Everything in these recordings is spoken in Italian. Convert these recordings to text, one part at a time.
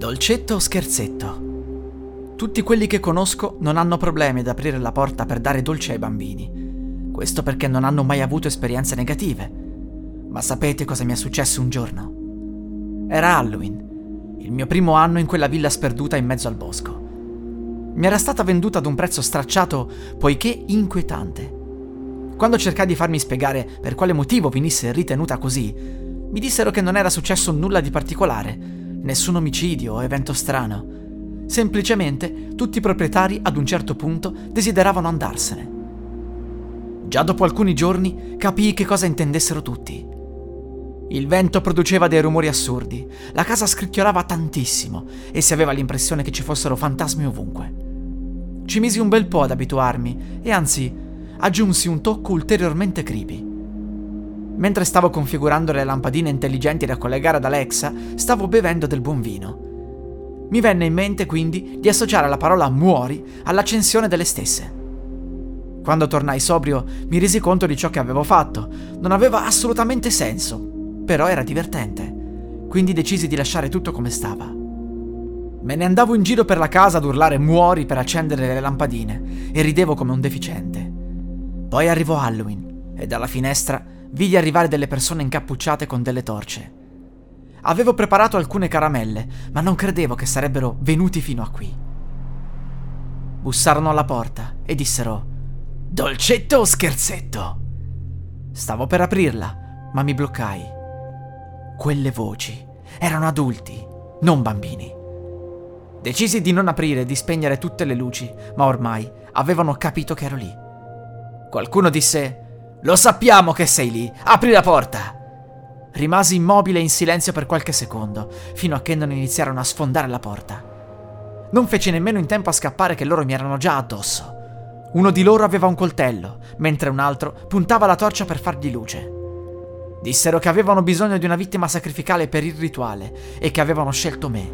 Dolcetto o scherzetto? Tutti quelli che conosco non hanno problemi ad aprire la porta per dare dolce ai bambini. Questo perché non hanno mai avuto esperienze negative. Ma sapete cosa mi è successo un giorno? Era Halloween, il mio primo anno in quella villa sperduta in mezzo al bosco. Mi era stata venduta ad un prezzo stracciato poiché inquietante. Quando cercai di farmi spiegare per quale motivo venisse ritenuta così, mi dissero che non era successo nulla di particolare, nessun omicidio o evento strano. Semplicemente tutti i proprietari ad un certo punto desideravano andarsene. Già dopo alcuni giorni capii che cosa intendessero tutti. Il vento produceva dei rumori assurdi, la casa scricchiolava tantissimo e si aveva l'impressione che ci fossero fantasmi ovunque. Ci misi un bel po' ad abituarmi e anzi aggiunsi un tocco ulteriormente creepy. Mentre stavo configurando le lampadine intelligenti da collegare ad Alexa, stavo bevendo del buon vino. Mi venne in mente quindi di associare la parola muori all'accensione delle stesse. Quando tornai sobrio mi resi conto di ciò che avevo fatto. Non aveva assolutamente senso, però era divertente, quindi decisi di lasciare tutto come stava. Me ne andavo in giro per la casa ad urlare muori per accendere le lampadine e ridevo come un deficiente. Poi arrivò Halloween e dalla finestra vidi arrivare delle persone incappucciate con delle torce. Avevo preparato alcune caramelle, ma non credevo che sarebbero venuti fino a qui. Bussarono alla porta e dissero: Dolcetto o scherzetto? Stavo per aprirla, ma mi bloccai. Quelle voci erano adulti, non bambini. Decisi di non aprire e di spegnere tutte le luci, ma ormai avevano capito che ero lì. Qualcuno disse: Lo sappiamo che sei lì, apri la porta! Rimasi immobile in silenzio per qualche secondo, fino a che non iniziarono a sfondare la porta. Non fece nemmeno in tempo a scappare che loro mi erano già addosso. Uno di loro aveva un coltello, mentre un altro puntava la torcia per fargli luce. Dissero che avevano bisogno di una vittima sacrificale per il rituale e che avevano scelto me.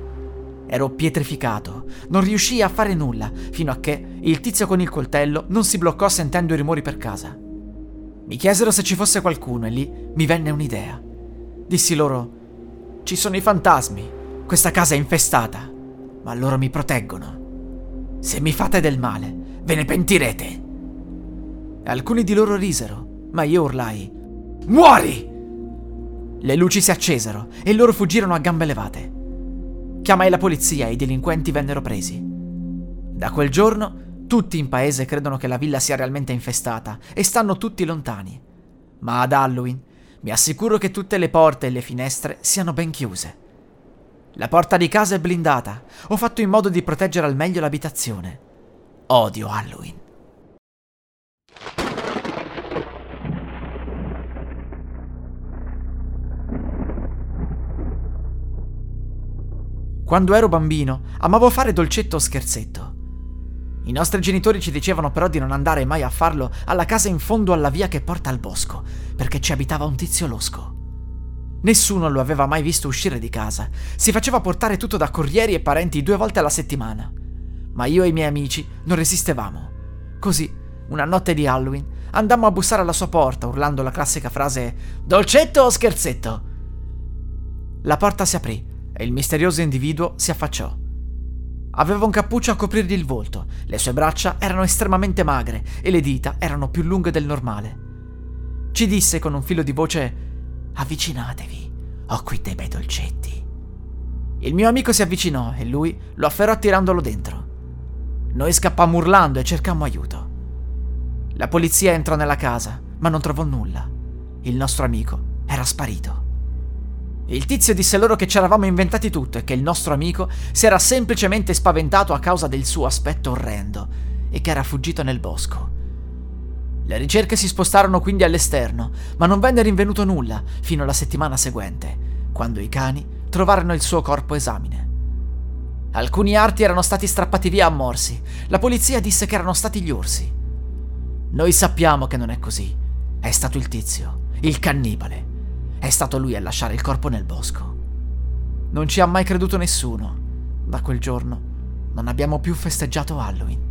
Ero pietrificato, non riuscii a fare nulla fino a che il tizio con il coltello non si bloccò sentendo i rumori per casa. Mi chiesero se ci fosse qualcuno e lì mi venne un'idea. Dissi loro: Ci sono i fantasmi, questa casa è infestata, ma loro mi proteggono. Se mi fate del male, ve ne pentirete. Alcuni di loro risero, ma io urlai: Muori! Le luci si accesero e loro fuggirono a gambe levate. Chiamai la polizia e i delinquenti vennero presi. Da quel giorno tutti in paese credono che la villa sia realmente infestata e stanno tutti lontani. Ma ad Halloween mi assicuro che tutte le porte e le finestre siano ben chiuse. La porta di casa è blindata. Ho fatto in modo di proteggere al meglio l'abitazione. Odio Halloween. Quando ero bambino, amavo fare dolcetto o scherzetto. I nostri genitori ci dicevano però di non andare mai a farlo alla casa in fondo alla via che porta al bosco, perché ci abitava un tizio losco. Nessuno lo aveva mai visto uscire di casa. Si faceva portare tutto da corrieri e parenti due volte alla settimana. Ma io e i miei amici non resistevamo. Così, una notte di Halloween, andammo a bussare alla sua porta urlando la classica frase Dolcetto o scherzetto? La porta si aprì e il misterioso individuo si affacciò. Aveva un cappuccio a coprirgli il volto, le sue braccia erano estremamente magre e le dita erano più lunghe del normale. Ci disse con un filo di voce: Avvicinatevi, ho qui dei bei dolcetti. Il mio amico si avvicinò e lui lo afferrò tirandolo dentro. Noi scappammo urlando e cercammo aiuto. La polizia entrò nella casa, ma non trovò nulla. Il nostro amico era sparito. Il tizio disse loro che ci eravamo inventati tutto e che il nostro amico si era semplicemente spaventato a causa del suo aspetto orrendo e che era fuggito nel bosco. Le ricerche si spostarono quindi all'esterno, ma non venne rinvenuto nulla fino alla settimana seguente, quando i cani trovarono il suo corpo esamine. Alcuni arti erano stati strappati via a morsi. La polizia disse che erano stati gli orsi. Noi sappiamo che non è così. È stato il tizio, il cannibale. È stato lui a lasciare il corpo nel bosco. Non ci ha mai creduto nessuno. Da quel giorno non abbiamo più festeggiato Halloween.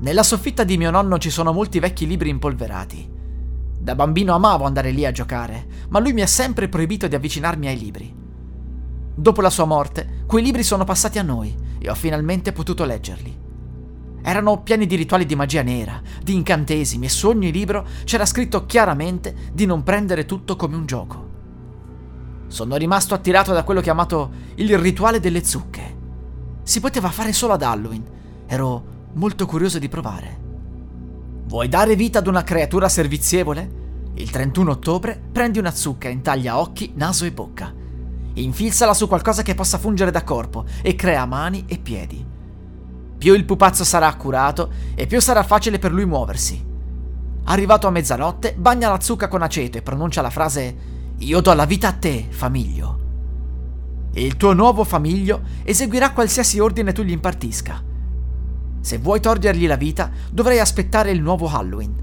Nella soffitta di mio nonno ci sono molti vecchi libri impolverati. Da bambino amavo andare lì a giocare, ma lui mi ha sempre proibito di avvicinarmi ai libri. Dopo la sua morte, quei libri sono passati a noi e ho finalmente potuto leggerli. Erano pieni di rituali di magia nera, di incantesimi e su ogni libro c'era scritto chiaramente di non prendere tutto come un gioco. Sono rimasto attirato da quello chiamato il rituale delle zucche. Si poteva fare solo ad Halloween. Ero molto curioso di provare. Vuoi dare vita ad una creatura servizievole? Il 31 ottobre prendi una zucca e intaglia occhi, naso e bocca. Infilzala su qualcosa che possa fungere da corpo e crea mani e piedi. Più il pupazzo sarà accurato e più sarà facile per lui muoversi. Arrivato a mezzanotte, bagna la zucca con aceto e pronuncia la frase Io do la vita a te, famiglio. E il tuo nuovo famiglio eseguirà qualsiasi ordine tu gli impartisca. Se vuoi togliergli la vita, dovrai aspettare il nuovo Halloween.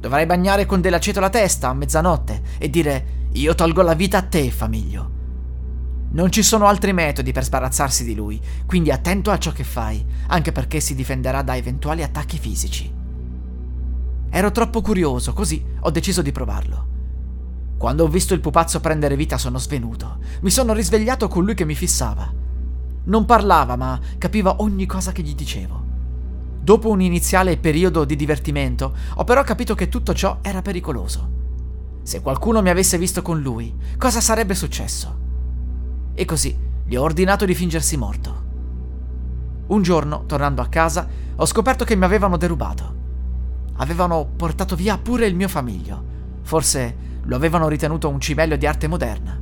Dovrai bagnare con dell'aceto la testa a mezzanotte e dire io tolgo la vita a te, famiglio. Non ci sono altri metodi per sbarazzarsi di lui, quindi attento a ciò che fai, anche perché si difenderà da eventuali attacchi fisici. Ero troppo curioso, così ho deciso di provarlo. Quando ho visto il pupazzo prendere vita sono svenuto. Mi sono risvegliato con lui che mi fissava. Non parlava, ma capiva ogni cosa che gli dicevo. Dopo un iniziale periodo di divertimento, ho però capito che tutto ciò era pericoloso. Se qualcuno mi avesse visto con lui, cosa sarebbe successo? E così gli ho ordinato di fingersi morto. Un giorno, tornando a casa, ho scoperto che mi avevano derubato. Avevano portato via pure il mio famiglio. Forse lo avevano ritenuto un cimelio di arte moderna.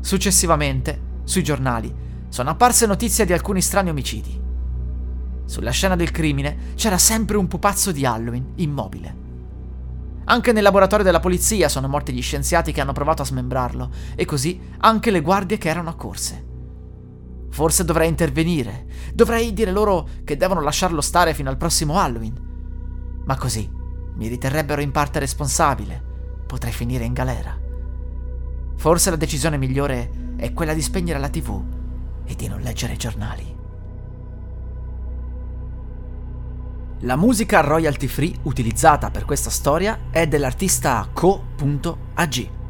Successivamente, sui giornali, sono apparse notizie di alcuni strani omicidi. Sulla scena del crimine c'era sempre un pupazzo di Halloween immobile. Anche nel laboratorio della polizia sono morti gli scienziati che hanno provato a smembrarlo, e così anche le guardie che erano accorse. Forse dovrei intervenire, dovrei dire loro che devono lasciarlo stare fino al prossimo Halloween. Ma così mi riterrebbero in parte responsabile, potrei finire in galera. Forse la decisione migliore è quella di spegnere la tv e di non leggere i giornali. La musica royalty free utilizzata per questa storia è dell'artista co.ag.